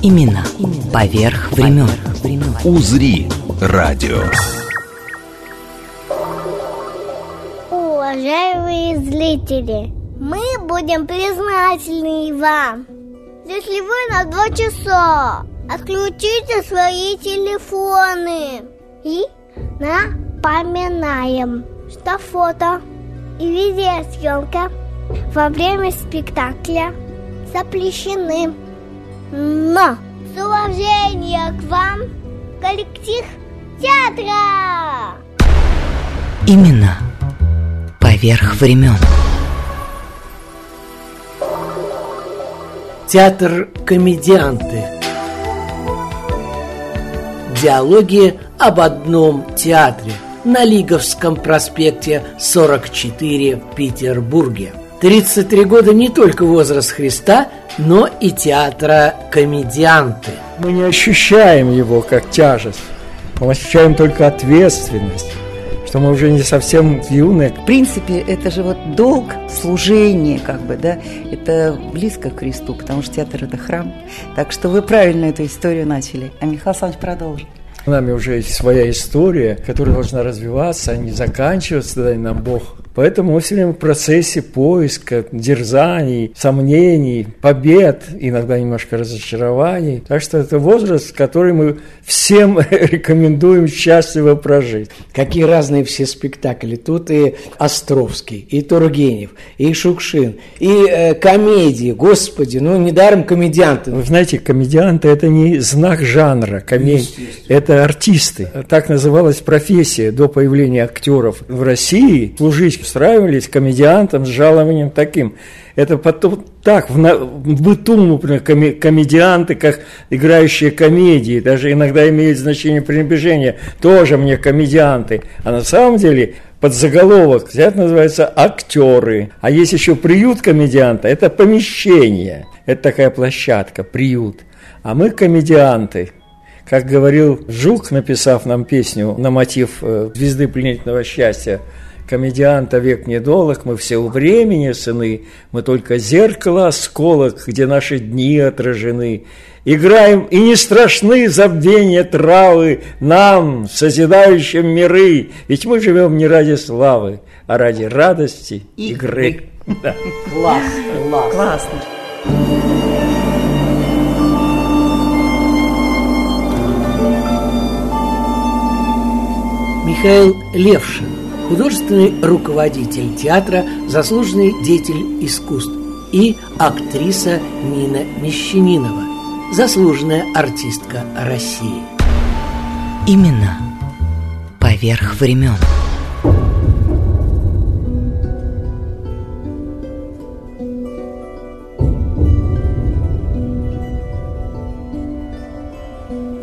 Баребруса Именно поверх времен. «Узри» радио. Уважаемые зрители, мы будем признательны вам, если вы на два часа отключите свои телефоны и напоминаем, что фото и видеосъемка во время спектакля запрещены. Но с уважением к вам коллектив театра! Именно поверх времен. Театр комедианты. Диалоги об одном театре на Лиговском проспекте 44 в Петербурге. 33 года не только возраст Христа, но и театра комедианты. Мы не ощущаем его как тяжесть, мы ощущаем только ответственность что мы уже не совсем юные. В принципе, это же вот долг, служение, как бы, да, это близко к Христу, потому что театр – это храм. Так что вы правильно эту историю начали, а Михаил Александрович продолжит. У нами уже есть своя история, которая должна развиваться, а не заканчиваться, дай нам Бог Поэтому мы все время в процессе поиска, дерзаний, сомнений, побед, иногда немножко разочарований. Так что это возраст, который мы всем рекомендуем счастливо прожить. Какие разные все спектакли. Тут и Островский, и Тургенев, и Шукшин, и э, комедии. Господи, ну недаром комедианты. Вы знаете, комедианты – это не знак жанра комедии, это артисты. Так называлась профессия до появления актеров в России. Служить устраивались комедиантам с жалованием таким. Это потом так, в, на, в быту, например, коми, комедианты, как играющие комедии, даже иногда имеют значение пренебрежения, тоже мне комедианты. А на самом деле под заголовок взять называется актеры. А есть еще приют комедианта, это помещение. Это такая площадка, приют. А мы комедианты. Как говорил Жук, написав нам песню на мотив э, «Звезды пленительного счастья», комедианта век недолог, мы все у времени сыны, мы только зеркало осколок, где наши дни отражены. Играем, и не страшны забвения травы нам, созидающим миры, ведь мы живем не ради славы, а ради радости игры. Классно, классно. Михаил Левшин художественный руководитель театра, заслуженный деятель искусств и актриса Нина Мещанинова, заслуженная артистка России. Именно поверх времен.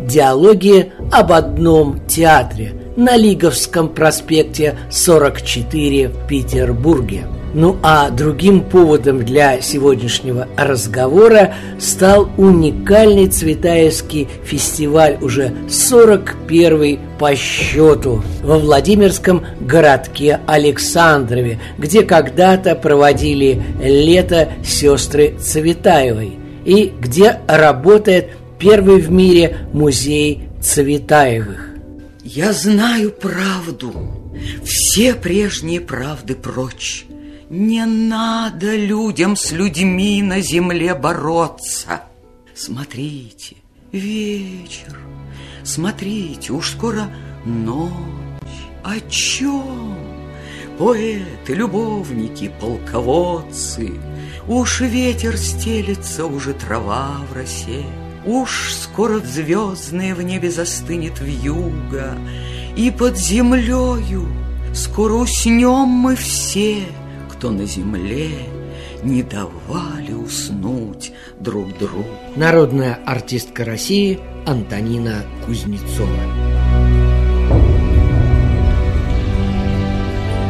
Диалоги об одном театре – на Лиговском проспекте 44 в Петербурге. Ну а другим поводом для сегодняшнего разговора стал уникальный Цветаевский фестиваль, уже 41 по счету, во Владимирском городке Александрове, где когда-то проводили лето сестры Цветаевой и где работает первый в мире музей Цветаевых. Я знаю правду, все прежние правды прочь. Не надо людям с людьми на земле бороться. Смотрите, вечер, смотрите, уж скоро ночь. О чем? Поэты, любовники, полководцы. Уж ветер стелется, уже трава в росе. Уж скоро звездное в небе застынет вьюга, И под землею скоро уснем мы все, Кто на земле не давали уснуть друг другу. Народная артистка России Антонина Кузнецова.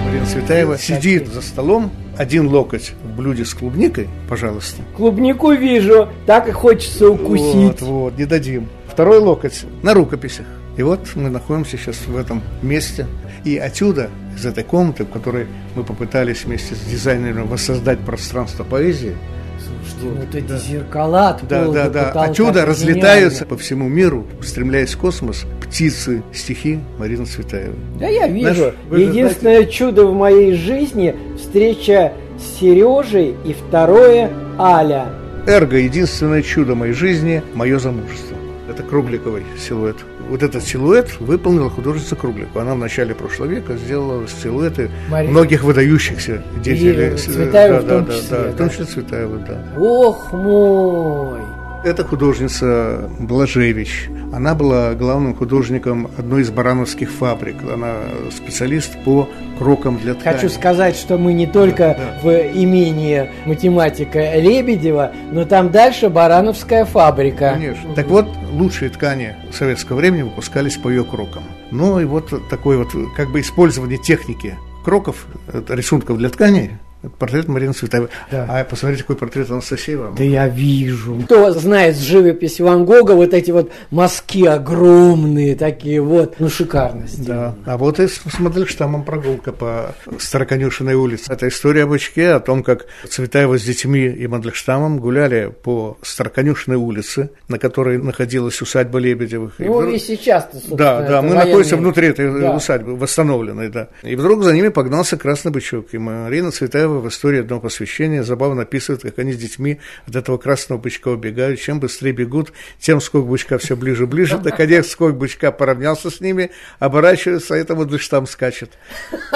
Марина Цветаева сидит за столом, один локоть в блюде с клубникой, пожалуйста. Клубнику вижу, так и хочется укусить. Вот, вот, не дадим. Второй локоть на рукописях. И вот мы находимся сейчас в этом месте. И отсюда, из этой комнаты, в которой мы попытались вместе с дизайнером воссоздать пространство поэзии, Слушайте, ну вот эти зеркала от да, пола да, да. потолка, Отсюда разлетаются по всему миру, стремляясь в космос, птицы, стихи Марины Цветаевой. Да я вижу. Же Единственное чудо в моей жизни встреча Сережей и второе Аля. Эрго – единственное чудо моей жизни – мое замужество. Это Кругликовый силуэт. Вот этот силуэт выполнила художница Кругликова. Она в начале прошлого века сделала силуэты Мария. многих выдающихся деятелей. Цветаева да, в том да, числе, да, да. в том числе Цветаева, да. Ох мой! Это художница Блажевич. Она была главным художником одной из барановских фабрик. Она специалист по крокам для ткани. Хочу сказать, что мы не только Да, в имении математика Лебедева, но там дальше Барановская фабрика. Конечно. Так вот, лучшие ткани советского времени выпускались по ее крокам. Ну и вот такое вот как бы использование техники кроков, это рисунков для тканей, это портрет Марины Цветаевой. Да. А посмотрите, какой портрет Анастасии Ивановны. Да я вижу. Кто знает живопись Ван Гога, вот эти вот мазки огромные такие вот, ну шикарно Да. А вот и с с Мандельштамом прогулка по Староконюшенной улице. Это история об очке, о том, как Цветаева с детьми и Мандельштамом гуляли по Староконюшенной улице, на которой находилась усадьба Лебедевых. И Ну вдруг- и сейчас-то, собственно, Да, да, мы военные- находимся внутри этой Да. усадьбы, восстановленной, да. И вдруг за ними погнался красный бычок. И Марина Цветаева в истории одного посвящения забавно описывает, как они с детьми от этого красного бычка убегают. Чем быстрее бегут, тем скок бычка все ближе и ближе. Наконец скок бычка поравнялся с ними, оборачивается, а это вот там скачет.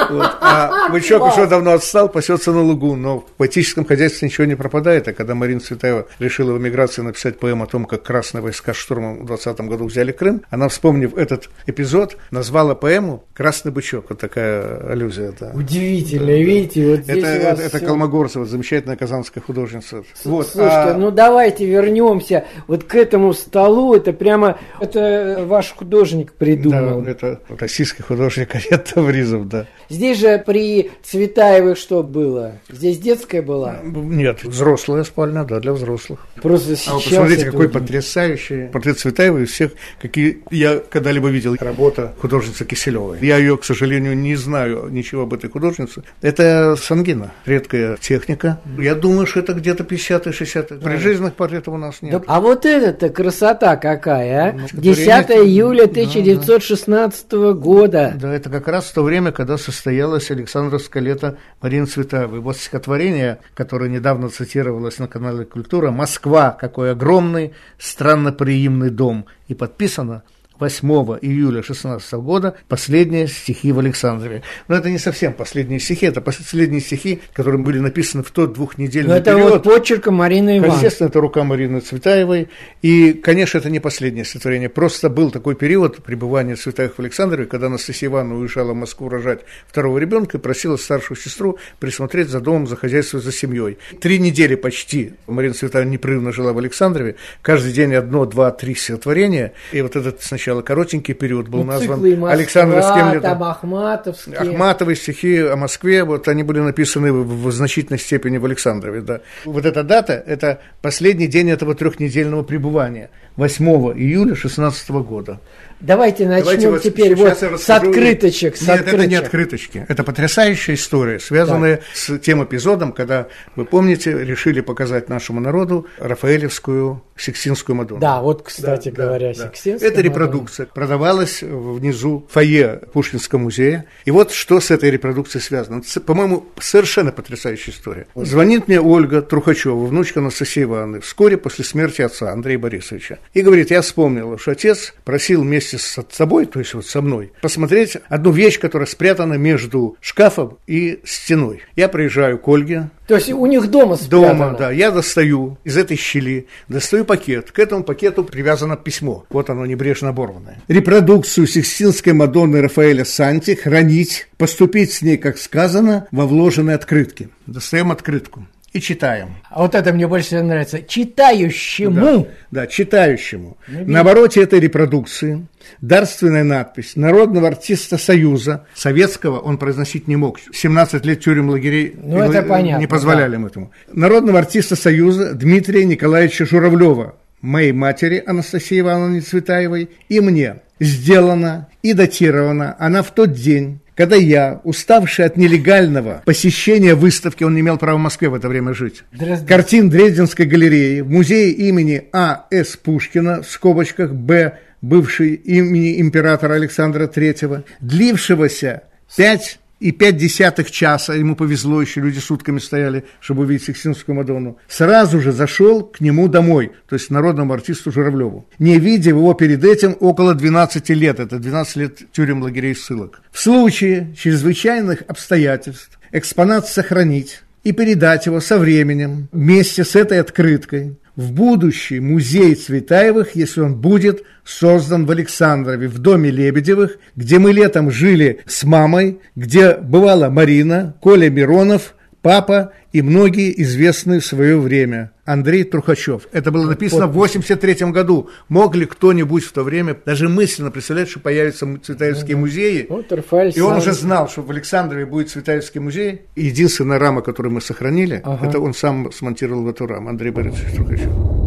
Вот. А бычок уже давно отстал, пасется на лугу. Но в поэтическом хозяйстве ничего не пропадает. А когда Марина Цветаева решила в эмиграции написать поэму о том, как красные войска штурмом в 20 году взяли Крым, она, вспомнив этот эпизод, назвала поэму «Красный бычок». Вот такая аллюзия. Да. Удивительно, видите, вот здесь Это, это, это Колмогорцева, замечательная казанская художница. Вот, Слушайте, а- ну давайте вернемся вот к этому столу. Это прямо, это ваш художник придумал. да, это российский художник Арет Тавризов, да. Здесь же при Цветаевых что было? Здесь детская была? Нет, взрослая спальня, да, для взрослых. Просто сейчас... А вы посмотрите, какой вот- потрясающий портрет Цветаевой из всех, какие я когда-либо видел. Работа художницы Киселевой. Я ее, к сожалению, не знаю ничего об этой художнице. Это сангина, редкая техника. Я думаю, что это где-то 50-е, 60-е. Прижизненных портретов у нас нет. Да, а вот это-то красота какая, а? Ну, 10 творение- июля Да, да. 1916 года. Да, это как раз то время, когда состоялось Александровское лето Марины Цветаевой. Вот стихотворение, которое недавно цитировалось на канале «Культура», «Москва, какой огромный, странноприимный дом». И подписано 8 июля 16 года последние стихи в Александрове. Но это не совсем последние стихи, это последние стихи, которые были написаны в тот двухнедельный Ну, это период. вот почерка Марины Ивановны. Естественно, это рука Марины Цветаевой. И, конечно, это не последнее стихотворение. Просто был такой период пребывания Цветаевых в Александрове, когда Анастасия Ивановна уезжала в Москву рожать второго ребенка и просила старшую сестру присмотреть за домом, за хозяйством, за семьей. Три недели почти Марина Цветаева непрерывно жила в Александрове. Каждый день одно, два, три стихотворения. И вот этот сначала коротенький период был Ну, назван Москва, Александровским летом. там Ахматовские. Ахматовые стихи о Москве, вот они были написаны в, в значительной степени в Александрове, да. Вот эта дата, это последний день этого трехнедельного пребывания, 8 июля 16 года. Давайте начнем Давайте вот теперь вот с открыточек. С Нет, это не открыточек. открыточки. Это потрясающая история, связанная с тем эпизодом, когда, вы помните, решили показать нашему народу Рафаэлевскую Сикстинскую Мадонну. Да, вот, кстати Да, говоря, да, да. Сикстинская Это Мадонна. репродукция. Продавалась внизу фойе Пушкинского музея. И вот что с этой репродукцией связано. Это, По-моему, совершенно потрясающая история. Звонит мне Ольга Трухачева, внучка Анастасии Ивановны, вскоре после смерти отца Андрея Борисовича. И говорит, я вспомнила, что отец просил вместе с собой, то есть вот со мной, посмотреть одну вещь, которая спрятана между шкафом и стеной. Я приезжаю к Ольге, То есть у них дома спрятано. Дома, да. Я достаю из этой щели, достаю пакет. К этому пакету привязано письмо. Вот оно небрежно оборванное. Репродукцию Сикстинской Мадонны Рафаэля Санти хранить, поступить с ней, как сказано, во вложенной открытке. Достаем открытку. И читаем. А вот это мне больше всего нравится. Читающему. Да, да читающему. На обороте этой репродукции дарственная надпись народного артиста Союза, советского он произносить не мог. 17 лет тюрем лагерей ну, это понятно, не позволяли да. им этому. Народного артиста Союза Дмитрия Николаевича Журавлева, моей матери Анастасии Ивановне Цветаевой и мне. Сделана и датирована она в тот день, когда я, уставший от нелегального посещения выставки, он не имел права в Москве в это время жить, картин Дрезденской галереи в музее имени А.С. Пушкина, в скобочках Б. бывший имени императора Александра III, длившегося пять и пять десятых часа, ему повезло, еще люди сутками стояли, чтобы увидеть Сикстинскую Мадонну, сразу же зашел к нему домой, то есть народному артисту Журавлеву, не видя его перед этим около 12 лет, это 12 лет тюрем, лагерей, ссылок. В случае чрезвычайных обстоятельств экспонат сохранить и передать его со временем вместе с этой открыткой в будущий музей Цветаевых, если он будет создан в Александрове, в доме Лебедевых, где мы летом жили с мамой, где бывала Марина, Коля Миронов, папа и многие известные в свое время. Андрей Трухачев. Это было написано в 83 году. Мог ли кто-нибудь в то время даже мысленно представлять, что появятся Цветаевские музеи? Вот Рафаэль и он уже знал, что в Александрове будет Цветаевский музей. И единственная рама, которую мы сохранили, ага. это он сам смонтировал в эту раму, Андрей Борисович Трухачев.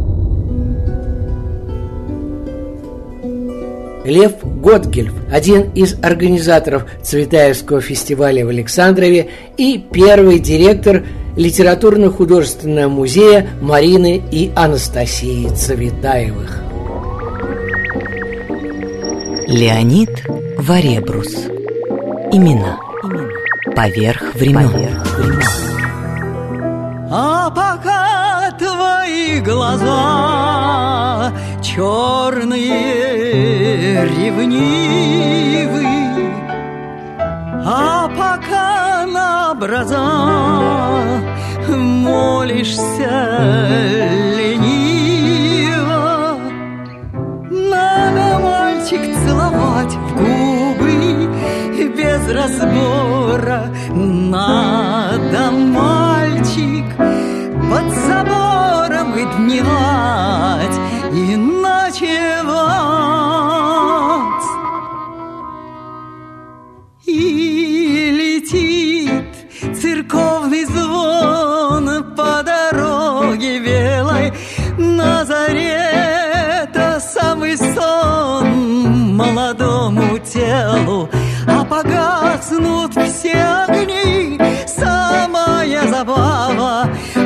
Лев Готгельф, один из организаторов Цветаевского фестиваля в Александрове и первый директор литературно-художественного музея Марины и Анастасии Цветаевых. Леонид Варебрус. Имена. Поверх времен. Поверх времен. А пока твои глаза черные, ревнивы, А пока на образа молишься лениво, Надо, мальчик, целовать в губы без разбора, Надо, мальчик,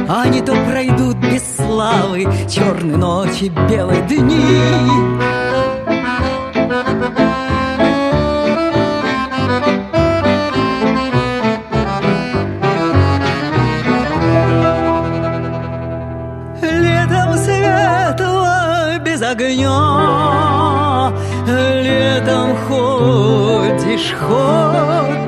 не то пройдут без славы черные ночи, белые дни. Летом светло без огня, летом ходишь ходка,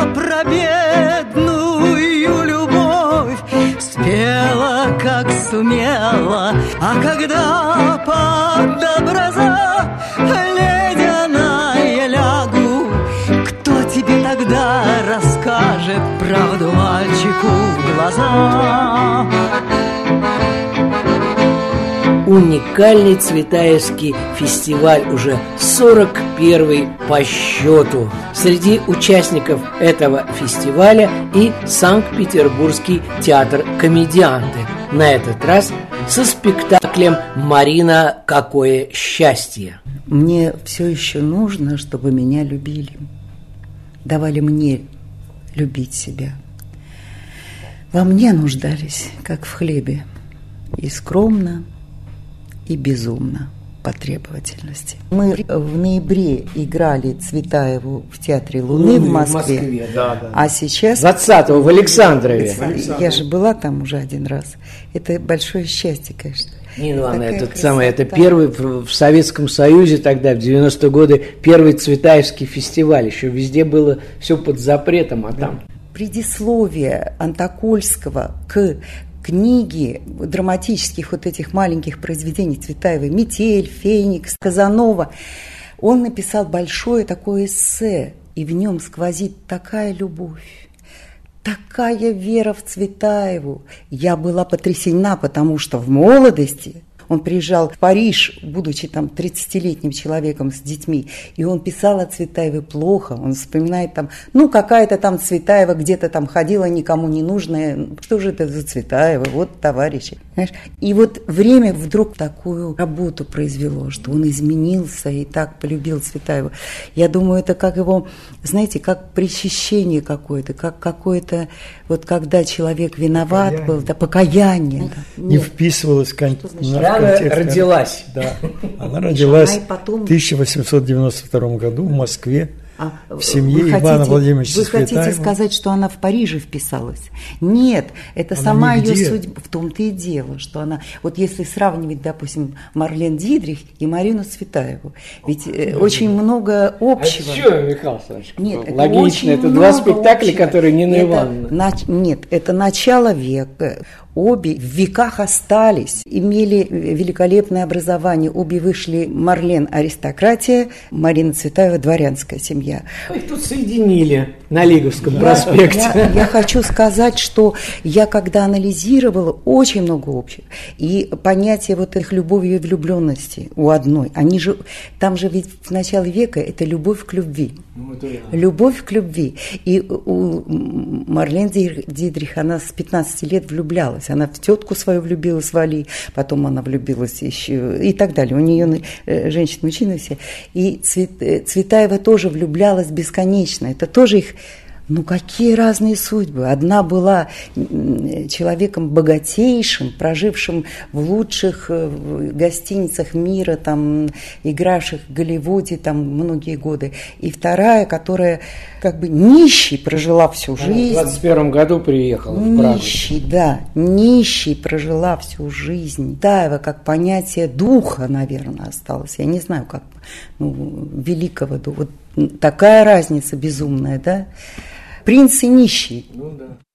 я про бедную любовь спела, как сумела, а когда под образа скажет правду мальчику в глаза. Уникальный Цветаевский фестиваль уже 41 по счету. Среди участников этого фестиваля и Санкт-Петербургский театр «Комедианты». На этот раз со спектаклем «Марина, какое счастье!» Мне все еще нужно, чтобы меня любили. Давали мне любить себя. Во мне нуждались, как в хлебе, и скромно, и безумно, по требовательности. Мы в ноябре играли Цветаеву в Театре Луны, в Москве. В Москве да, да. А сейчас... 20-го в Александрове. Я же была там уже один раз. Это большое счастье, конечно. Нина Ивановна, Такая это красота. самое, это первый в Советском Союзе тогда, в 90-е годы, первый Цветаевский фестиваль. Еще везде было все под запретом, а там... предисловие Антокольского к книге драматических вот этих маленьких произведений Цветаевой «Метель», «Феникс», «Казанова», он написал большое такое эссе, и в нем сквозит такая любовь, такая вера в Цветаеву. Я была потрясена, потому что в молодости он приезжал в Париж, будучи там 30-летним человеком с детьми, и он писал о Цветаевой плохо, он вспоминает там, ну, какая-то там Цветаева где-то там ходила, никому не нужная, что же это за Цветаева, вот товарищи. Знаешь? И вот время вдруг такую работу произвело, что он изменился и так полюбил Цветаеву. Я думаю, это как его, знаете, как причащение какое-то, как какое-то, вот когда человек виноват был, да, покаяние. да. Не Нет. вписывалась в на- контекст. родилась. Да. Она родилась и потом- в 1892 году в Москве. А в семье вы Ивана хотите- Владимировича Вы хотите Цветаева. сказать, что она в Париже вписалась? Нет, это Она сама ее нигде. судьба. В том-то и дело, что она... Вот если сравнивать, допустим, Марлен Дидрих и Марину Цветаеву, ведь э, очень много А общего. что, Михаил Александрович? Нет, это Логично, очень это два спектакля, общего. которые Нина Это Ивановна. нач- Нет, это начало века. Обе в веках остались, имели великолепное образование. Обе вышли Марлен аристократия, Марина Цветаева дворянская семья. Их тут соединили на Лиговском проспекте. Я, я хочу сказать, что я когда анализировала, очень много общего. И понятие вот их любови и влюбленности у одной, они же, там же ведь в начале века это любовь к любви. Любовь к любви. И у Марлен Ди- Дидрих, она с 15 лет влюблялась. Она в тетку свою влюбилась, Вали, потом она влюбилась еще и так далее. У нее э, женщины-мужчины все. И э, Цветаева тоже влюблялась бесконечно. Это тоже их ну, какие разные судьбы. Одна была человеком богатейшим, прожившим в лучших э, в гостиницах мира, там, игравших в Голливуде там, многие годы. И вторая, которая как бы нищей прожила всю В жизнь. 21 году приехала в Прагу. Нищий, да, нищий прожила всю жизнь. Таева как понятие духа, наверное, осталось. Я не знаю, как ну, великого духа. Вот такая разница безумная, да? Принц и нищий.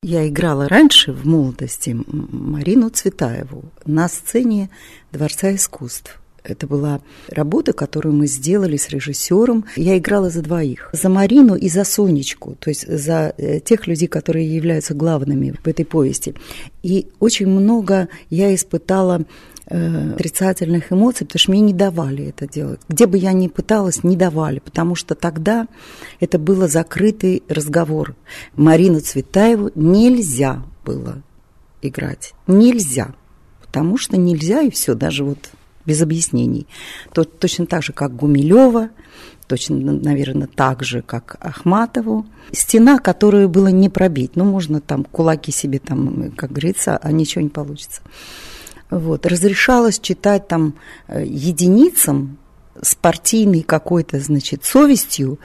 Я играла раньше, в молодости, Марину Цветаеву на сцене Дворца искусств. Это была работа, которую мы сделали с режиссером. Я играла за двоих. За Марину и за Сонечку, то есть за э, тех людей, которые являются главными в этой повести. И очень много я испытала отрицательных эмоций, потому что мне не давали это делать. Где бы я ни пыталась, не давали, потому что тогда это было закрытый разговор. Марину Цветаеву нельзя было играть. Нельзя. Потому что нельзя, и все, даже вот без объяснений. То, точно так же, как Гумилева, точно, наверное, так же, как Ахматову. Стена, которую было не пробить. Ну, можно там кулаки себе, там, как говорится, а ничего не получится. Вот. Разрешалось читать там э, единицам с партийной какой-то, значит, совестью,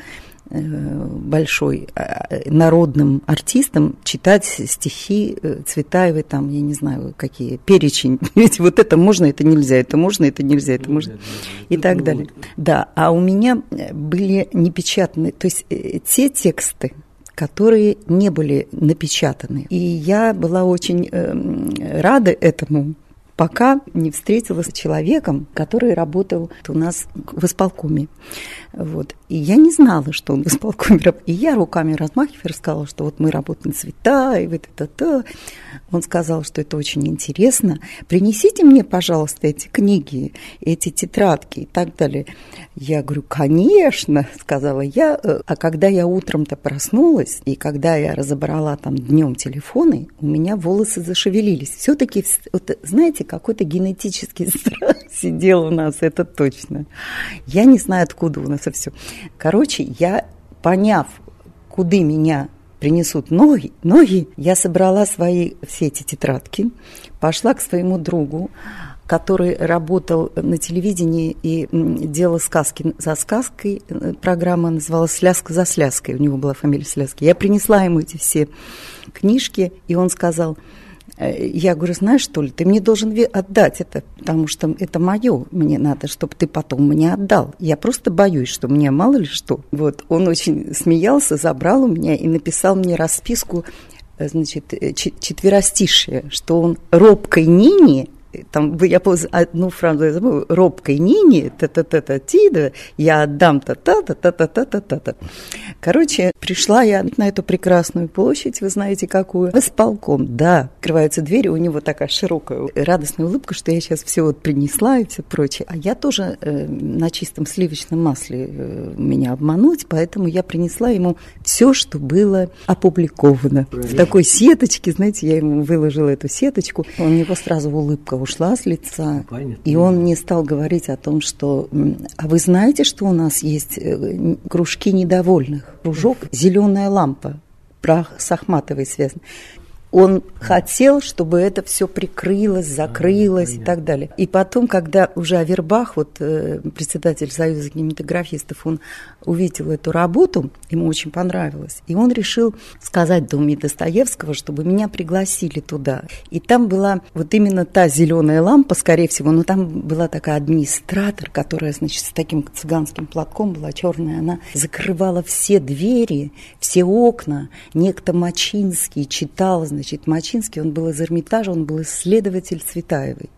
э, большой э, народным артистам читать стихи Цветаевой, там, я не знаю, какие, перечень. Ведь вот это можно, это нельзя, это можно, это нельзя, это можно, и так далее. Да, а у меня были непечатанные, то есть те тексты, которые не были напечатаны. И я была очень э, рада этому, пока не встретилась с человеком, который работал у нас в исполкоме. Вот. И я не знала, что он в исполкоме. И я руками размахивая рассказала, что вот мы работаем цвета, и вот это-то. Он сказал, что это очень интересно. Принесите мне, пожалуйста, эти книги, эти тетрадки и так далее. Я говорю, конечно, сказала я. А когда я утром-то проснулась, и когда я разобрала там днем телефоны, у меня волосы зашевелились. Все-таки, вот, знаете, какой-то генетический страх сидел у нас, это точно. Я не знаю, откуда у нас это все. Короче, я, поняв, куда меня принесут ноги, ноги, я собрала свои все эти тетрадки, пошла к своему другу, который работал на телевидении и делал сказки. За сказкой э, программа называлась «Сляска за сляской». У него была фамилия Сляски. Я принесла ему эти все книжки, и он сказал, я говорю, знаешь, что ли, ты мне должен отдать это, потому что это мое, мне надо, чтобы ты потом мне отдал. Я просто боюсь, что мне мало ли что. Вот, он очень смеялся, забрал у меня и написал мне расписку, э, значит, четверостишие, что он робкой Нине там, я одну фразу забыла, робкой Нине, та-та-та-та, тида, я отдам та-та-та-та-та-та-та. Короче, пришла я на эту прекрасную площадь, вы знаете какую, с полком, да, открываются двери, у него такая широкая радостная улыбка, что я сейчас все вот принесла и все прочее. А я тоже э, на чистом сливочном масле э, меня обмануть, поэтому я принесла ему все, что было опубликовано. В такой сеточке, знаете, я ему выложила эту сеточку, у него сразу улыбка ушла с лица, Понятно. и он не стал говорить о том, что... А вы знаете, что у нас есть э, кружки недовольных? Кружок «Зеленая лампа», про с Ахматовой связан он хотел, чтобы это все прикрылось, закрылось а, и так далее. И потом, когда уже Авербах, вот э, председатель Союза кинематографистов, он увидел эту работу, ему очень понравилось, и он решил сказать Доме Достоевского, чтобы меня пригласили туда. И там была вот именно та зеленая лампа, скорее всего, но там была такая администратор, которая, значит, с таким цыганским платком была черная, она закрывала все двери, все окна. Некто Мачинский читал, значит, Мачинский, он был из Эрмитажа, он был исследователь Цветаевой.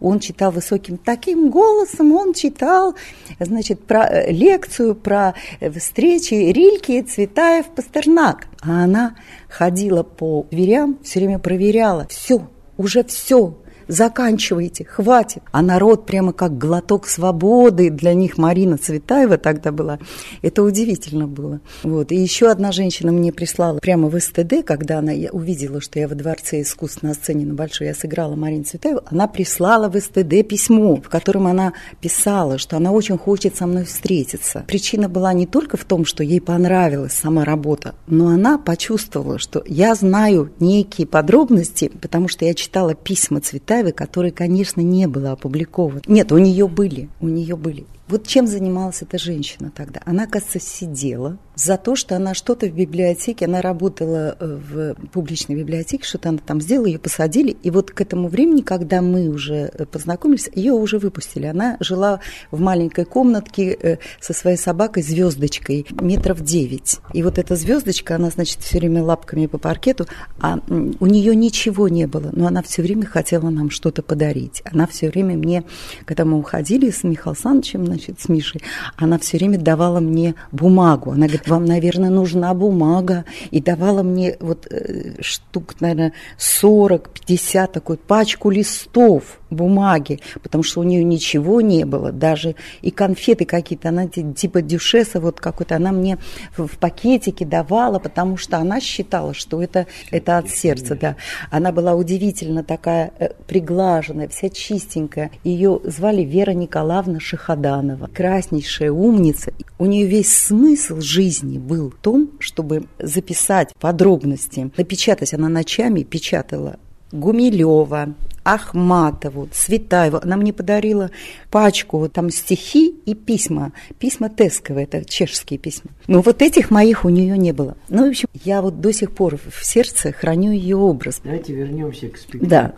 Он читал высоким таким голосом, он читал, значит, про э, лекцию про э, встречи Рильки, Цветаев, Пастернак. А она ходила по дверям, все время проверяла, все, уже все, заканчивайте, хватит. А народ прямо как глоток свободы для них Марина Цветаева тогда была. Это удивительно было. Вот. И еще одна женщина мне прислала прямо в СТД, когда она увидела, что я во Дворце искусств на сцене на Большой, я сыграла Марину Цветаеву, она прислала в СТД письмо, в котором она писала, что она очень хочет со мной встретиться. Причина была не только в том, что ей понравилась сама работа, но она почувствовала, что я знаю некие подробности, потому что я читала письма Цветаевой, Цветаевой, которые, конечно, не было опубликовано. Нет, у нее были, у нее были. Вот чем занималась эта женщина тогда? Она, кажется, сидела за то, что она что-то в библиотеке, она работала э, в публичной библиотеке, что-то она там сделала, ее посадили. И вот к этому времени, когда мы уже э, познакомились, ее уже выпустили. Она жила в маленькой комнатке э, со своей собакой звездочкой метров девять. И вот эта звездочка, она, значит, все время лапками по паркету, а у нее ничего не было, но она все время хотела нам что-то подарить. Она все время мне, когда мы уходили с Михаилом Александровичем, значит, с Мишей, она все время давала мне бумагу. Она говорит, вам, наверное, нужна бумага. И давала мне вот э, штук, наверное, 40-50 такой пачку листов бумаги, потому что у нее ничего не было, даже и конфеты какие-то, она типа дюшеса вот какой-то, она мне в, пакетике давала, потому что она считала, что это, это от сердца, да. Она была удивительно такая э, приглаженная, вся чистенькая. Ее звали Вера Николаевна Шахаданова, краснейшая умница. У нее весь смысл жизни был в том, чтобы записать подробности, напечатать. Она ночами печатала Гумилева, Ахматову, Цветаеву. Она мне подарила пачку, там стихи и письма. Письма Тесковые, это чешские письма. Но вот этих моих у нее не было. Ну, в общем, я вот до сих пор в сердце храню ее образ. Давайте вернемся к спектаклю. Да.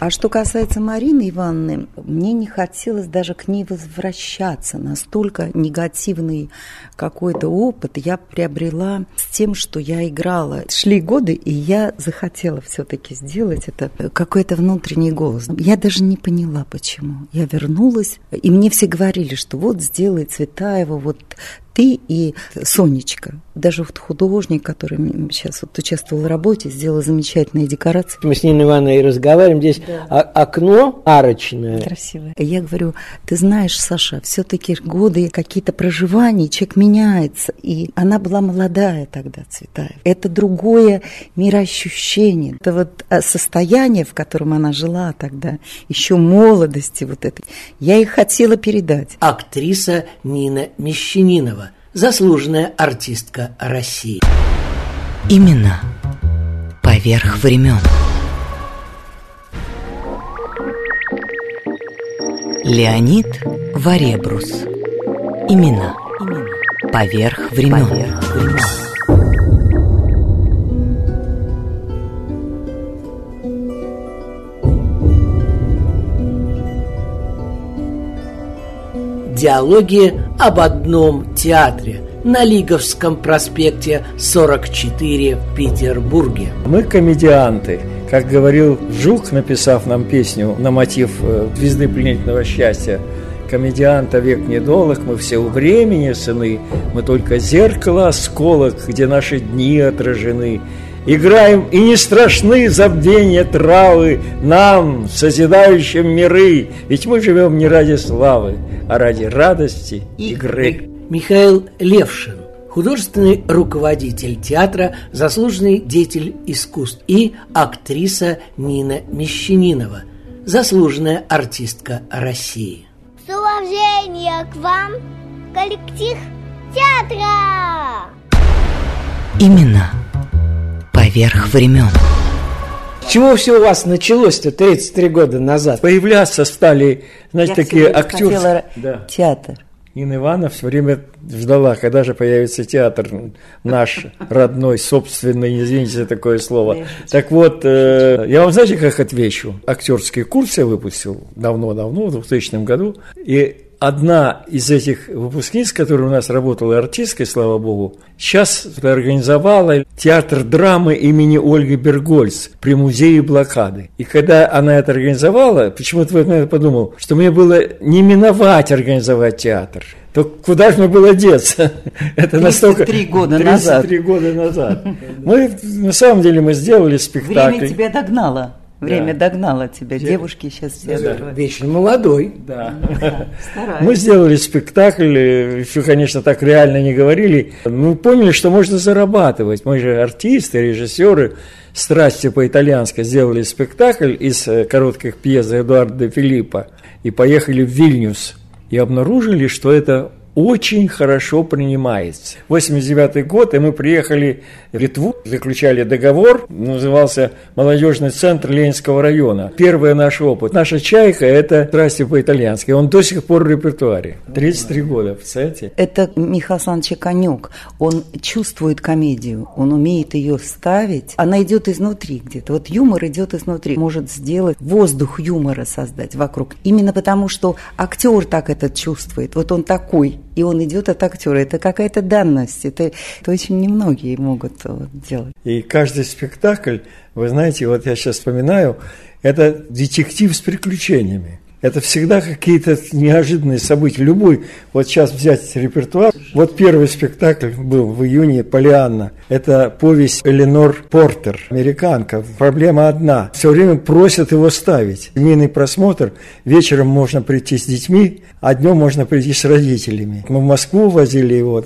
А что касается Марины Ивановны, мне не хотелось даже к ней возвращаться. Настолько негативный какой-то опыт я приобрела с тем, что я играла. Шли годы, и я захотела все-таки сделать это. Какой-то внутренний голос. Я даже не поняла, почему. Я вернулась, и мне все говорили, что вот сделай Цветаева, вот ты и Сонечка. Даже вот художник, который сейчас вот участвовал в работе, сделал замечательные декорации. Мы с Ниной Ивановной разговариваем. Здесь да. окно арочное. Красивое. Я говорю, ты знаешь, Саша, все-таки годы какие-то проживания, человек меняется. И она была молодая тогда, Цветаев. Это другое мироощущение. Это вот э, состояние, в котором она жила тогда, еще молодости вот этой. Я их хотела передать. Актриса Нина Мещанинова заслуженная артистка России. Именно поверх времен. Леонид Варебрус. Имена. Поверх времен. Поверх времен. Диалоги об одном театре на Лиговском проспекте 44 в Петербурге. Мы комедианты. Как говорил Жук, написав нам песню на мотив э, «Звезды пленительного счастья», комедианта век недолг, мы все у времени сыны, мы только зеркало осколок, где наши дни отражены. Играем, и не страшны забвения травы нам, созидающим миры, ведь мы живем не ради славы, а ради радости игры. Михаил Левшин, художественный руководитель театра, заслуженный деятель искусств и актриса Нина Мещанинова, заслуженная артистка России. С уважением к вам, коллектив театра! Именно поверх времен. Чего все у вас началось-то 33 года назад? Появляться стали, знаете, Я такие актеры. хотела Да. театр. Нина Ивановна все время ждала, когда же появится театр наш, родной, собственный, извините за такое слово. Так вот, э, я вам знаете, как отвечу? Актерский курс я выпустил давно-давно, в 2000 году, и одна из этих выпускниц, которая у нас работала артисткой, слава богу, сейчас организовала театр драмы имени Ольги Бергольц при музее блокады. И когда она это организовала, почему-то я это подумал, что мне было не миновать организовать театр. То куда же мне было деться? Это настолько... 33 года 33 назад. года назад. Мы, на самом деле, мы сделали спектакль. Время тебя догнало. Время Да. догнало тебя. Девушки сейчас все открывают. Вечно молодой. Да. стараюсь. Мы сделали спектакль, э, еще, конечно, так реально не говорили. Мы поняли, что можно зарабатывать. Мы же артисты, режиссеры. Страсти по-итальянски сделали спектакль из э, коротких пьес Эдуарда Филиппа и поехали в Вильнюс. И обнаружили, что это очень хорошо принимается. 89 год, и мы приехали в Литву, заключали договор, назывался «Молодежный центр Ленинского района». Первый наш опыт. Наша «Чайка» – это «Страсти по-итальянски». Он до сих пор в репертуаре. 33 года, представляете? Это Михаил Александрович конек. Он чувствует комедию, он умеет ее ставить. Она идет изнутри где-то. Вот юмор идет изнутри. Может сделать воздух юмора создать вокруг. Именно потому, что актер так это чувствует. Вот он такой, и он идет от актера. Это какая-то данность. Это, это очень немногие могут вот делать. И каждый спектакль, вы знаете, вот я сейчас вспоминаю, это детектив с приключениями. Это всегда какие-то неожиданные события. Любой, вот сейчас взять репертуар. Вот первый спектакль был в июне «Полианна». Это повесть Эленор Портер, американка. Проблема одна. Все время просят его ставить. Семейный просмотр. Вечером можно прийти с детьми, а днем можно прийти с родителями. Мы в Москву возили его.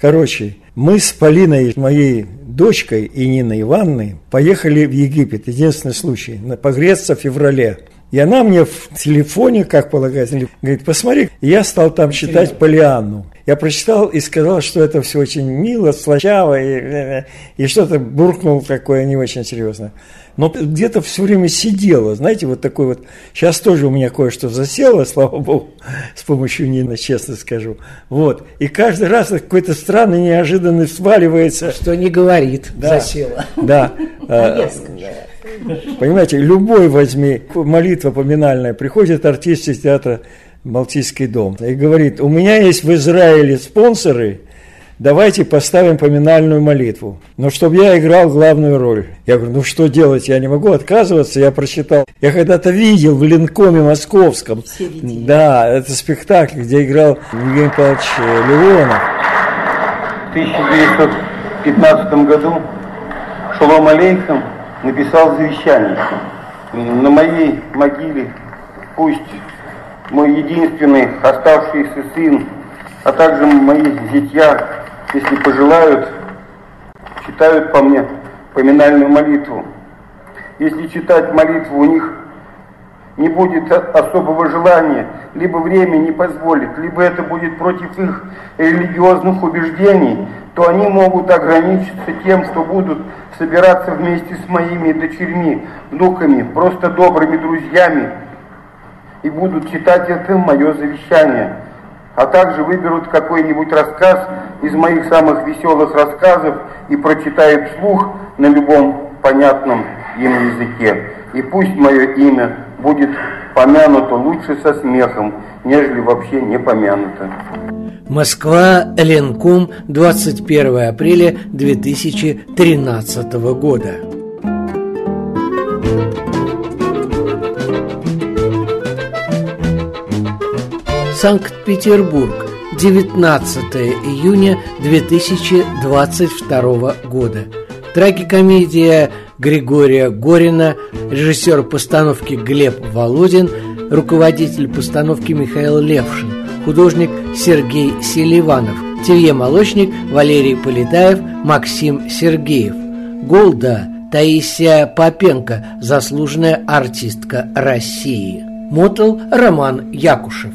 Короче, мы с Полиной, моей дочкой и Ниной Ивановной, поехали в Египет. Единственный случай. Погреться в феврале. И она мне в телефоне, как полагается, говорит, посмотри, я стал там читать Полианну. Я прочитал и сказал, что это все очень мило, слащаво, и, и что-то буркнул такое не очень серьезно. Но где-то все время сидело, знаете, вот такой вот, сейчас тоже у меня кое-что засело, слава богу, с помощью Нины, честно скажу. Вот, и каждый раз какой-то странный, неожиданный сваливается. Что не говорит, Да. засела. Да. Э, Понимаете, любой возьми, молитва поминальная, приходит артист из театра «Балтийский дом» и говорит, у меня есть в Израиле спонсоры, давайте поставим поминальную молитву. Но чтобы я играл главную роль. Я говорю, ну что делать, я не могу отказываться, я прочитал. Я когда-то видел в Ленкоме московском. Да, это спектакль, где играл Евгений Павлович Леонов. В 1915 году Шолом Алейхам написал завещание. На моей могиле пусть мой единственный оставшийся сын, а также мои зятья, если пожелают, читают по мне поминальную молитву. Если читать молитву у них не будет особого желания, либо время не позволит, либо это будет против их религиозных убеждений, то они могут ограничиться тем, что будут собираться вместе с моими дочерьми, внуками, просто добрыми друзьями и будут читать это мое завещание, а также выберут какой-нибудь рассказ из моих самых веселых рассказов и прочитают вслух на любом понятном им языке. И пусть мое имя будет помянуто лучше со смехом, нежели вообще не помянуто. Москва, Ленком, 21 апреля 2013 года. Санкт-Петербург, 19 июня 2022 года. Трагикомедия Григория Горина, режиссер постановки Глеб Володин, руководитель постановки Михаил Левшин, художник Сергей Селиванов, Телье-молочник Валерий Полетаев, Максим Сергеев. Голда Таисия Попенко, заслуженная артистка России. Мотал Роман Якушев.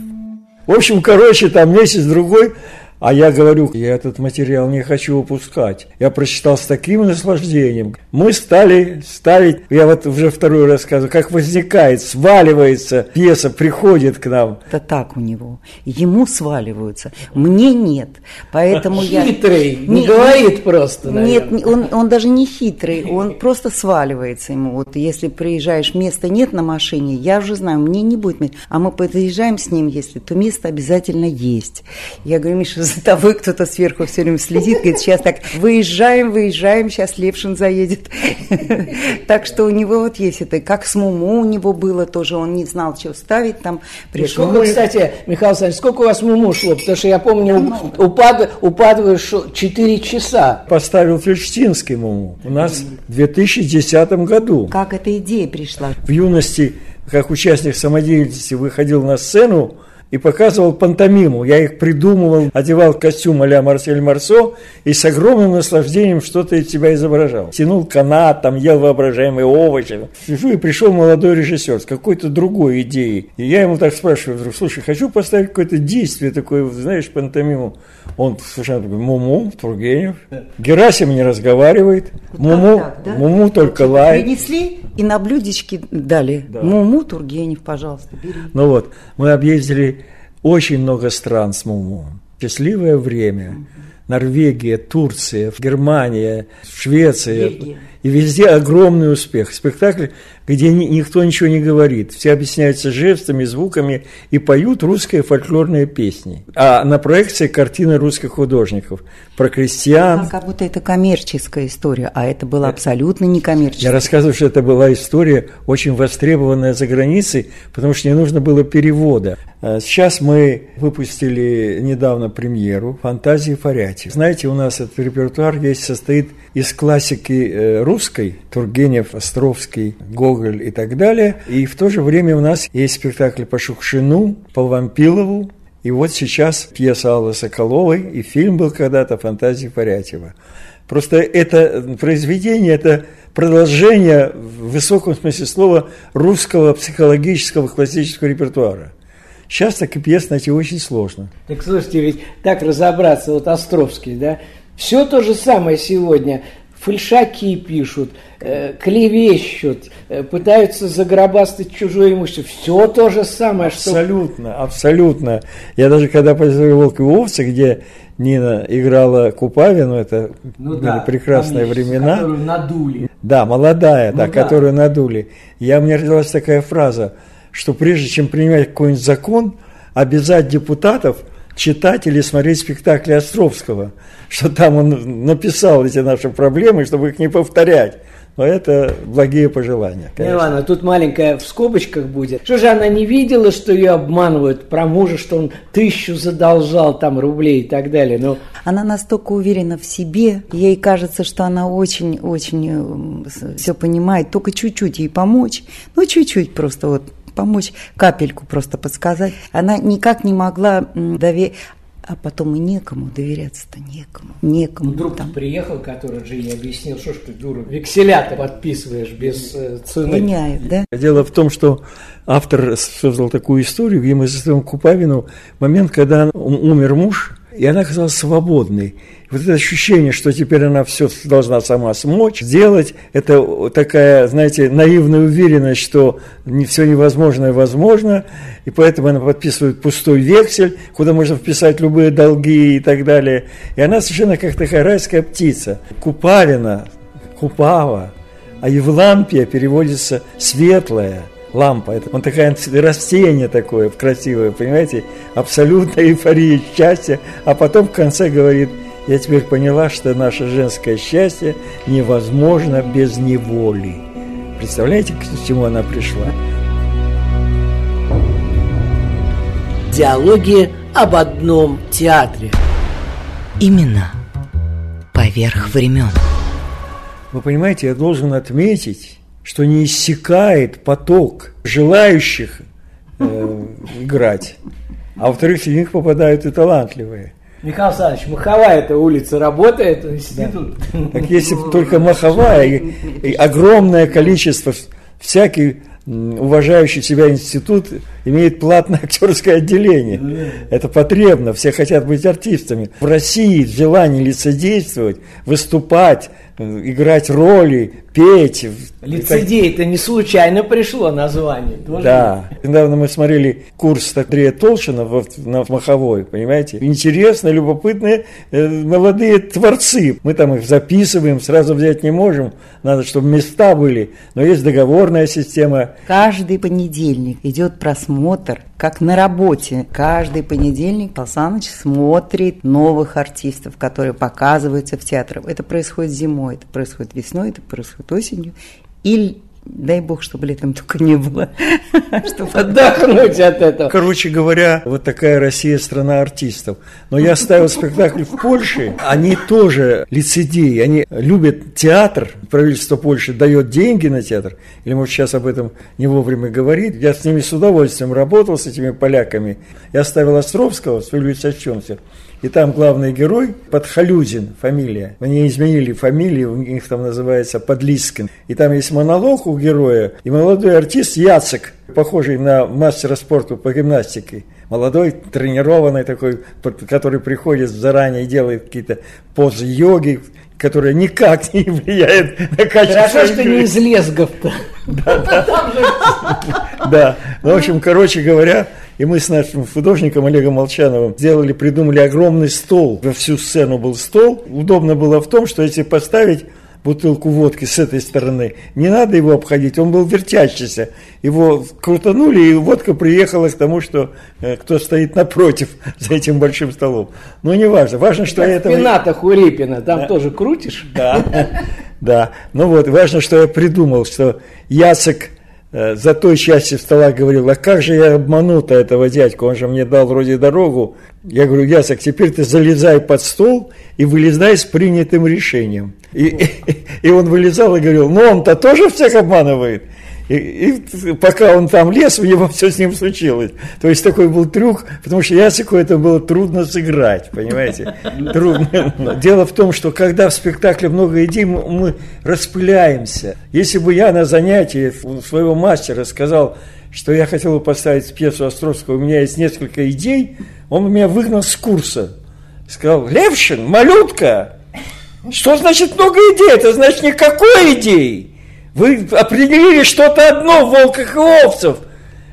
В общем, короче, там месяц-другой а я говорю, я этот материал не хочу упускать. Я прочитал с таким наслаждением. Мы стали ставить, я вот уже второй рассказываю, как возникает, сваливается пьеса, приходит к нам. Это так у него. Ему сваливаются, мне нет. Поэтому хитрый, я... Хитрый, не, не говорит просто, наверное. Нет, он, он даже не хитрый, он просто сваливается ему. Вот если приезжаешь, места нет на машине, я уже знаю, мне не будет места. А мы подъезжаем с ним, если, то место обязательно есть. Я говорю, Миша, за тобой кто-то сверху все время следит, говорит, сейчас так, выезжаем, выезжаем, сейчас Левшин заедет. Так что у него вот есть это, как с Муму у него было тоже, он не знал, что ставить там. Пришел. Сколько, кстати, Михаил Александрович, сколько у вас Муму шло? Потому что я помню, упад, упадываешь 4 часа. Поставил Фельштинский Муму у нас в 2010 году. Как эта идея пришла? В юности, как участник самодеятельности, выходил на сцену, и показывал пантомиму. Я их придумывал, одевал костюм а-ля Марсель Марсо и с огромным наслаждением что-то из себя изображал. Тянул канат, там ел воображаемые овощи. Сижу и пришел молодой режиссер с какой-то другой идеей. И я ему так спрашиваю, вдруг, слушай, хочу поставить какое-то действие такое, знаешь, пантомиму. Он совершенно такой, Муму, Тургенев. Герасим не разговаривает. Вот Муму, так, да? Муму только лает. Принесли и на блюдечке дали. Да. Муму, Тургенев, пожалуйста, бери. Ну вот, мы объездили очень много стран с Муму. Счастливое время. Норвегия, Турция, Германия, Швеция. Бельгия. И везде огромный успех. Спектакль, где ни, никто ничего не говорит. Все объясняются жестами, звуками и поют русские фольклорные песни. А на проекции картины русских художников про крестьян. Как будто это коммерческая история, а это было абсолютно не коммерческая. Я рассказываю, что это была история очень востребованная за границей, потому что не нужно было перевода. А сейчас мы выпустили недавно премьеру «Фантазии Фаряти». Знаете, у нас этот репертуар весь состоит из классики э, русской, Тургенев, Островский, Гоголь и так далее. И в то же время у нас есть спектакль по Шукшину, по Вампилову, и вот сейчас пьеса Аллы Соколовой, и фильм был когда-то «Фантазии Порятьева». Просто это произведение, это продолжение в высоком смысле слова русского психологического классического репертуара. Сейчас так и пьес найти очень сложно. Так слушайте, ведь так разобраться, вот Островский, да, все то же самое сегодня фальшаки пишут, э, клевещут, э, пытаются загробастать чужое имущество. Все то же самое, что... Абсолютно, абсолютно. Я даже когда посмотрел «Волк и овцы», где Нина играла Купавину, это ну, были да, прекрасные конечно, времена. Которую надули. Да, молодая, ну, да, да, которую надули. Я, у меня родилась такая фраза, что прежде чем принимать какой-нибудь закон, обязать депутатов – читать или смотреть спектакли Островского, что там он написал эти наши проблемы, чтобы их не повторять. Но это благие пожелания. Конечно. Ну, ладно, тут маленькая в скобочках будет. Что же она не видела, что ее обманывают про мужа, что он тысячу задолжал там рублей и так далее? Но... Она настолько уверена в себе, ей кажется, что она очень-очень э, все понимает, только чуть-чуть ей помочь, ну чуть-чуть просто вот помочь, капельку просто подсказать. Она никак не могла доверить. А потом и некому, доверяться-то некому. Некому. Ну, друг там. приехал, который же ей объяснил, что ж ты, дура, векселя-то подписываешь без э, цены. Меняют, да? Дело в том, что автор создал такую историю, где мы заставим Купавину момент, когда умер муж, и она оказалась свободной. Вот это ощущение, что теперь она все должна сама смочь, сделать, это такая, знаете, наивная уверенность, что не все невозможное возможно, и поэтому она подписывает пустой вексель, куда можно вписать любые долги и так далее. И она совершенно как такая райская птица. Купалина, Купава, а Евлампия переводится «светлая», лампа. Это он такое растение такое красивое, понимаете? Абсолютная эйфория счастья. А потом в конце говорит, я теперь поняла, что наше женское счастье невозможно без неволи. Представляете, к чему она пришла? Диалоги об одном театре. Именно поверх времен. Вы понимаете, я должен отметить, что не иссякает поток желающих э, играть, а во-вторых, среди них попадают и талантливые. Михаил Александрович, Маховая эта улица работает, институт. Да. Так если бы только Маховая, и, и огромное количество всяких уважающий себя институт имеет платное актерское отделение. Это потребно, все хотят быть артистами. В России желание лицедействовать, выступать, играть роли, петь. Лицедей, это не случайно пришло название. Тоже да. Недавно мы смотрели курс Андрея Толшина в, на Маховой, понимаете? Интересно, любопытные э, молодые творцы. Мы там их записываем, сразу взять не можем. Надо, чтобы места были. Но есть договорная система. Каждый понедельник идет просмотр как на работе. Каждый понедельник Саныч смотрит новых артистов, которые показываются в театрах. Это происходит зимой, это происходит весной, это происходит осенью. И Дай бог, чтобы летом только не было. Чтобы отдохнуть от этого. Короче говоря, вот такая Россия страна артистов. Но я ставил спектакль в Польше. Они тоже лицедеи. Они любят театр. Правительство Польши дает деньги на театр. Или, может, сейчас об этом не вовремя говорит. Я с ними с удовольствием работал, с этими поляками. Я ставил Островского, с Юлией Сачонцев. И там главный герой Подхалюзин, фамилия. Они изменили фамилию, у них там называется Подлискин. И там есть монолог у героя, и молодой артист Яцек, похожий на мастера спорта по гимнастике. Молодой, тренированный такой, который приходит заранее делает какие-то позы йоги, которая никак не влияет на качество Хорошо, что не из лесгов-то. Да, ну, в общем, короче говоря, и мы с нашим художником Олегом Молчановым сделали, придумали огромный стол. Во всю сцену был стол. Удобно было в том, что если поставить бутылку водки с этой стороны, не надо его обходить, он был вертящийся. Его крутанули, и водка приехала к тому, что э, кто стоит напротив за этим большим столом. Но не важно, важно, что я это... В пенатах у Репина, там да. тоже крутишь? Да, да. Ну вот, важно, что я придумал, что Яцек Э, за той части стола говорил, а как же я обманул-то этого дядьку, он же мне дал вроде дорогу. Я говорю, Ясок, теперь ты залезай под стол и вылезай с принятым решением. И, и, и он вылезал и говорил, ну он-то тоже всех обманывает. И, и пока он там лез, у него все с ним случилось. То есть такой был трюк, потому что Ясику это было трудно сыграть, понимаете? Трудно. Дело в том, что когда в спектакле много идей, мы, распыляемся. Если бы я на занятии своего мастера сказал, что я хотел бы поставить пьесу Островского, у меня есть несколько идей, он меня выгнал с курса. Сказал, Левшин, малютка, что значит много идей? Это значит никакой идеи. Вы определили что-то одно в волках и овцев.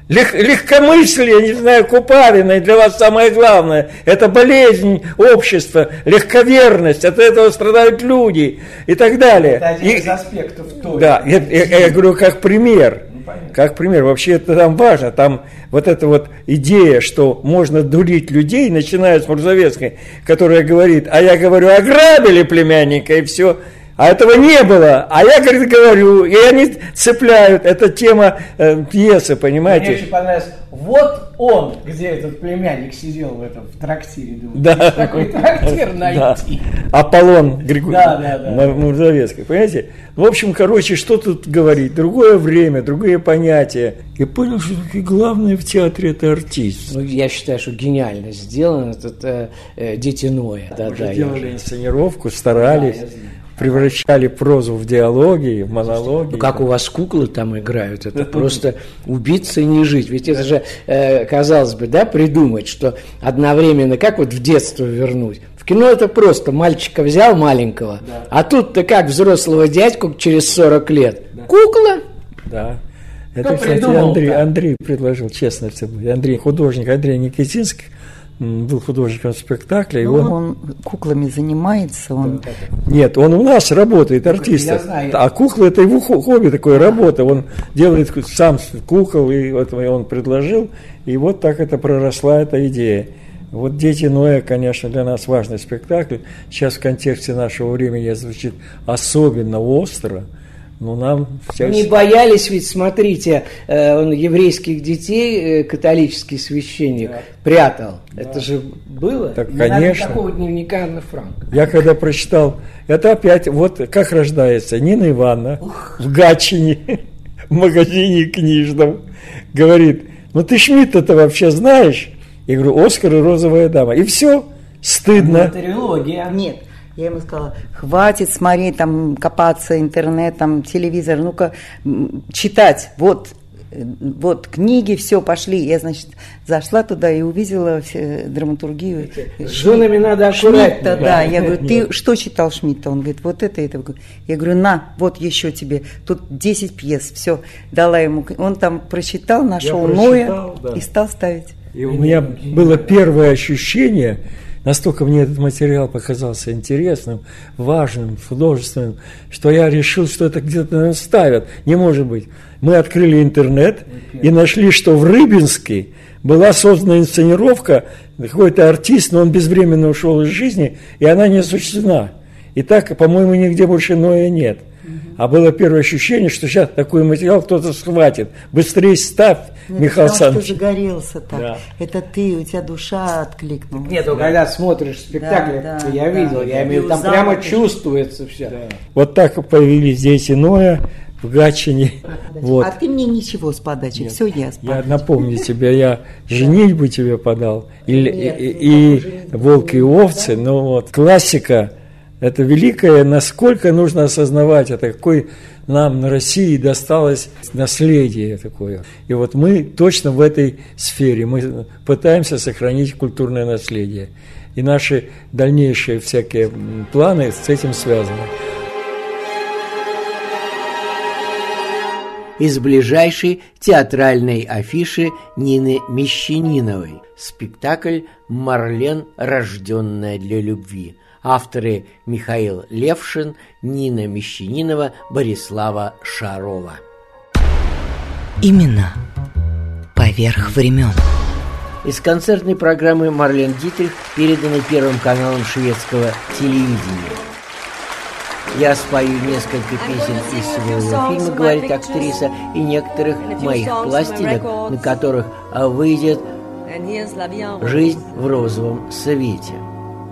Лег, легкомыслие, не знаю, Купавина, для вас самое главное, это болезнь общества, легковерность, от этого страдают люди и так далее. Это один и, из аспектов той. Да, я, я, я говорю как пример. Ну, как пример, вообще это там важно, там вот эта вот идея, что можно дурить людей, начиная с Мурзовецкой, которая говорит, а я говорю, ограбили племянника и все, а этого не было. А я, говорит, говорю, и они цепляют. Это тема э, пьесы, понимаете? Мне очень понравилось. Вот он, где этот племянник сидел в этом в трактире. Думаю, да. Такой трактир найти. Да. Аполлон Григорий да, да, да. Мурзовецкий, понимаете? В общем, короче, что тут говорить? Другое время, другие понятия. Я понял, что главное в театре это артист. Ну, я считаю, что гениально сделано. Это э, э, Дети Ноя. Да, Мы да, делали инсценировку, старались. Да, превращали прозу в диалоги, в монологи. Ну, как у вас куклы там играют, это просто убиться и не жить. Ведь это же, э, казалось бы, да, придумать, что одновременно, как вот в детство вернуть. В кино это просто, мальчика взял маленького, а тут-то как взрослого дядьку через 40 лет. Кукла? Да. Это, кстати, Андрей, Андрей предложил, честно все Андрей, художник Андрей Никитинский, был художником спектакля. Ну, он... он куклами занимается. Он... Нет, он у нас работает, артист. А куклы это его хобби, такое работа. Он делает сам кукол, и вот он предложил. И вот так это проросла эта идея. Вот «Дети Ноя», конечно, для нас важный спектакль. Сейчас в контексте нашего времени звучит особенно остро – ну, нам вся... Не боялись ведь, смотрите, э, он еврейских детей, э, католический священник, да. прятал. Да. Это же было? Так, не конечно. Надо такого дневника Анны Франк. Я когда прочитал, это опять, вот как рождается Нина Ивановна Ух. в Гатчине, в магазине книжном, говорит, ну ты Шмидта-то вообще знаешь? Я говорю, Оскар и розовая дама. И все, стыдно. Это трилогия. Нет, я ему сказала, хватит смотреть, там, копаться интернетом, телевизор, ну-ка, читать, вот, вот книги, все, пошли. Я, значит, зашла туда и увидела все, драматургию. С женами надо аккуратнее. Шмидта, да. Я говорю, ты что читал Шмидта? Он говорит, вот это, это. Я говорю, на, вот еще тебе. Тут 10 пьес, все. Дала ему. Он там прочитал, нашел Ноя да. и стал ставить. И у меня было первое ощущение, Настолько мне этот материал показался интересным, важным, художественным, что я решил, что это где-то ставят. Не может быть. Мы открыли интернет и нашли, что в Рыбинске была создана инсценировка, какой-то артист, но он безвременно ушел из жизни, и она не осуществлена. И так, по-моему, нигде больше Ноя нет. А было первое ощущение, что сейчас такой материал кто-то схватит. Быстрее ставь, ну, Михаил Александрович. ты загорелся так. Да. Это ты, у тебя душа откликнулась. Нет, ну да. когда смотришь спектакль, да, да, я видел, да, я имею там прямо чувствуется все. Да. Вот так появились дети Ноя в Гатчине. Вот. А ты мне ничего с подачи, Нет. все я с подачи. Я напомню тебе, я женитьбу тебе подал, и, Нет, и, и волки и овцы, ну вот, классика это великое, насколько нужно осознавать, это какой нам на России досталось наследие такое. И вот мы точно в этой сфере, мы пытаемся сохранить культурное наследие. И наши дальнейшие всякие планы с этим связаны. Из ближайшей театральной афиши Нины Мещаниновой спектакль «Марлен, рожденная для любви», Авторы Михаил Левшин, Нина Мещанинова, Борислава Шарова. Именно поверх времен. Из концертной программы «Марлен Дитрих», переданной Первым каналом шведского телевидения. Я спою несколько песен из своего фильма, говорит актриса, и некоторых моих пластинок, на которых выйдет «Жизнь в розовом свете».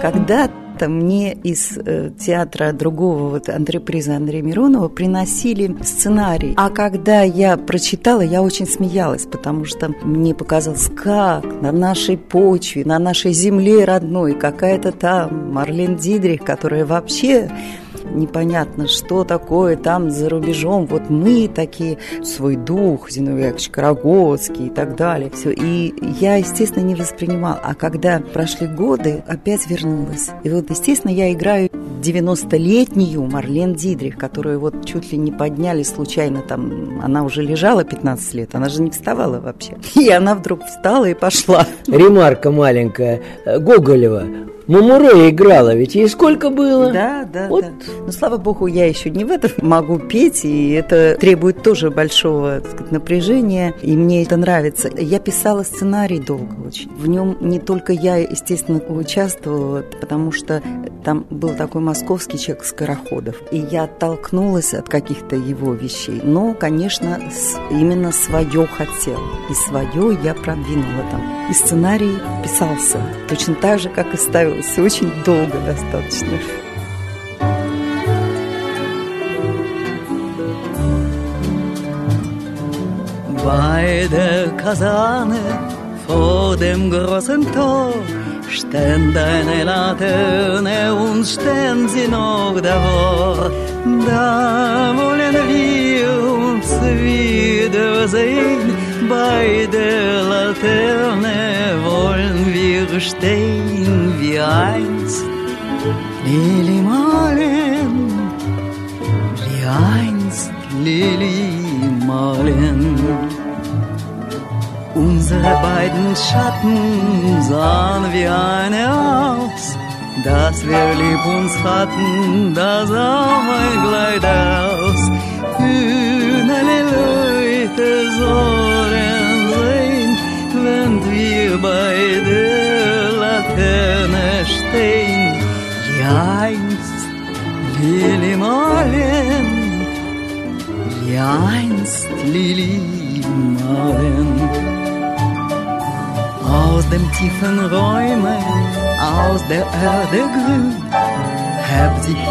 Когда-то мне из э, театра другого вот антреприза Андрея Миронова приносили сценарий. А когда я прочитала, я очень смеялась, потому что мне показалось, как на нашей почве, на нашей земле родной какая-то там Марлен Дидрих, которая вообще непонятно, что такое там за рубежом. Вот мы такие, свой дух, Зиновий Яковлевич Карагодский и так далее. Все. И я, естественно, не воспринимала. А когда прошли годы, опять вернулась. И вот, естественно, я играю 90-летнюю Марлен Дидрих, которую вот чуть ли не подняли случайно там. Она уже лежала 15 лет, она же не вставала вообще. И она вдруг встала и пошла. Ремарка маленькая. Гоголева Мамуре играла, ведь ей сколько было? Да, да, вот. да. Но, слава богу, я еще не в этом могу петь, и это требует тоже большого сказать, напряжения, и мне это нравится. Я писала сценарий долго очень. В нем не только я, естественно, участвовала, потому что там был такой московский человек Скороходов, и я оттолкнулась от каких-то его вещей, но, конечно, именно свое хотела, и свое я продвинула там. И сценарий писался точно так же, как и ставился, очень долго достаточно. Beide Kasane vor dem großen Tor stehen deine Laterne und stehen sie noch davor. Da wollen wir uns wiedersehen, bei der Laterne wollen wir stehen wie einst. Lili malen, wie einst Lili malen. Unsere beiden Schatten sahen wie eine aus. Dass wir lieb uns hatten, da sah mein Kleid aus. Kühnele Leute sollen wir bei der Laterne stehen. Wie einst Lili malen, wie einst Lili malen aus dem tiefen Räumen, aus der Erde grün, hebt sich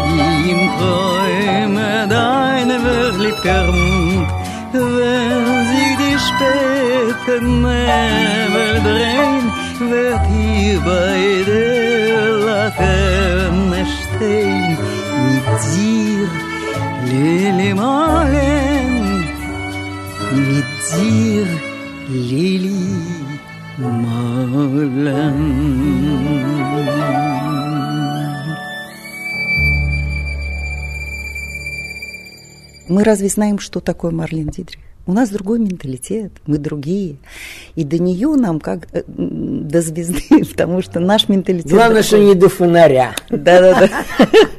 im Träume deine verliebter Mund. Wenn sich die späten Nebel drehen, wird hier bei der Laterne stehen, mit dir Lili malen, mit dir Lili Мы разве знаем, что такое Марлен Дидрих? У нас другой менталитет, мы другие. И до нее нам как э, до звезды, потому что наш менталитет... Главное, такой... что не до фонаря. Да-да-да.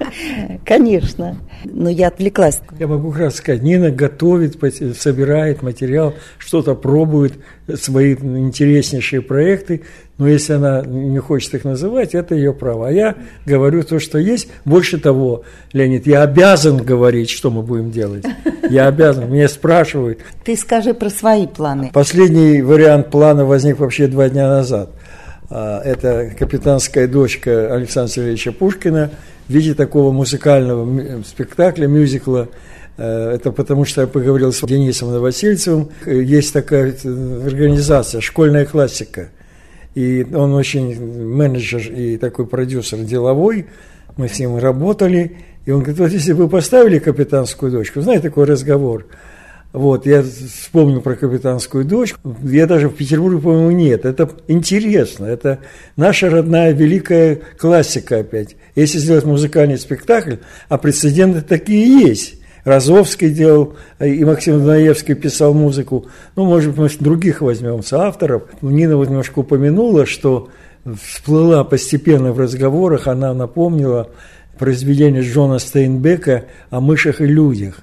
Конечно. Но я отвлеклась. Я могу как раз сказать, Нина готовит, собирает материал, что-то пробует, свои интереснейшие проекты, но если она не хочет их называть, это ее право. А я говорю то, что есть. Больше того, Леонид, я обязан говорить, что мы будем делать. Я обязан. Меня спрашивают. Ты скажи про свои планы. Последний вариант плана возник вообще два дня назад. А, это капитанская дочка Александра Сергеевича Пушкина в виде такого музыкального спектакля, мюзикла Э, это потому, что я поговорил с Денисом Новосельцевым. Есть такая э, организация «Школьная классика». И он очень менеджер и такой продюсер деловой. Мы с ним работали. И он говорит, вот если бы вы поставили капитанскую дочку, знаете, такой разговор. Вот, я вспомнил про капитанскую дочку. Я даже в Петербурге, по-моему, нет. Это интересно. Это наша родная великая классика опять. Если сделать музыкальный спектакль, а прецеденты такие есть. Розовский делал, и Максим Дунаевский писал музыку. Ну, может быть, мы других возьмем, с авторов. Нина вот немножко упомянула, что всплыла постепенно в разговорах, она напомнила произведение Джона Стейнбека о мышах и людях.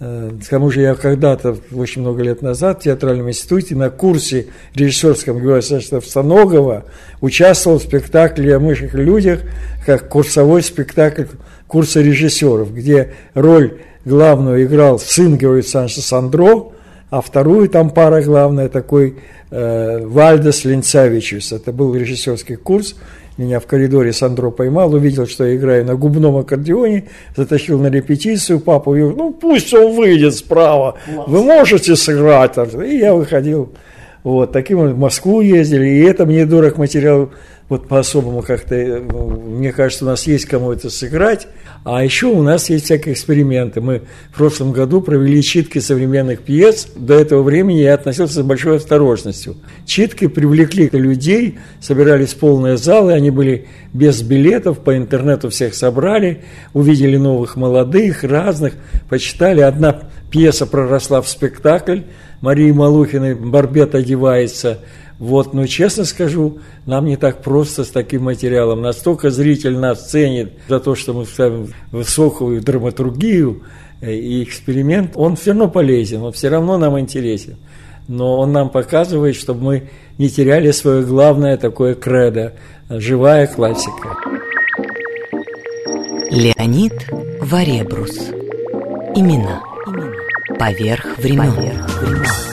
Э, к тому же я когда-то, очень много лет назад, в театральном институте на курсе режиссерском Георгия Александровича участвовал в спектакле о мышах и людях, как курсовой спектакль курса режиссеров, где роль главную играл сын Георгия Александровича Сандро, а вторую там пара главная такой э, Вальдес Линцавичус. Это был режиссерский курс. Меня в коридоре Сандро поймал, увидел, что я играю на губном аккордеоне, затащил на репетицию, папу, говорю, ну пусть он выйдет справа, вы можете сыграть. И я выходил. Вот, таким в Москву ездили, и это мне дорог материал вот по-особому как-то, э, мне кажется, у нас есть кому это сыграть. А еще у нас есть всякие эксперименты. Мы в прошлом году провели читки современных пьес. До этого времени я относился с большой осторожностью. Читки привлекли людей, собирались полные залы, они были без билетов, по интернету всех собрали, увидели новых молодых, разных, почитали. Одна пьеса проросла в спектакль, Марии Малухиной Барбет одевается. Вот, но честно скажу, нам не так просто с таким материалом. Настолько зритель нас ценит за то, что мы ставим высокую драматургию э, и эксперимент, он все равно полезен, он все равно нам интересен. Но он нам показывает, чтобы мы не теряли свое главное такое кредо – живая классика. Леонид Варебрус. Имена. Поверх времен. Поверх времен.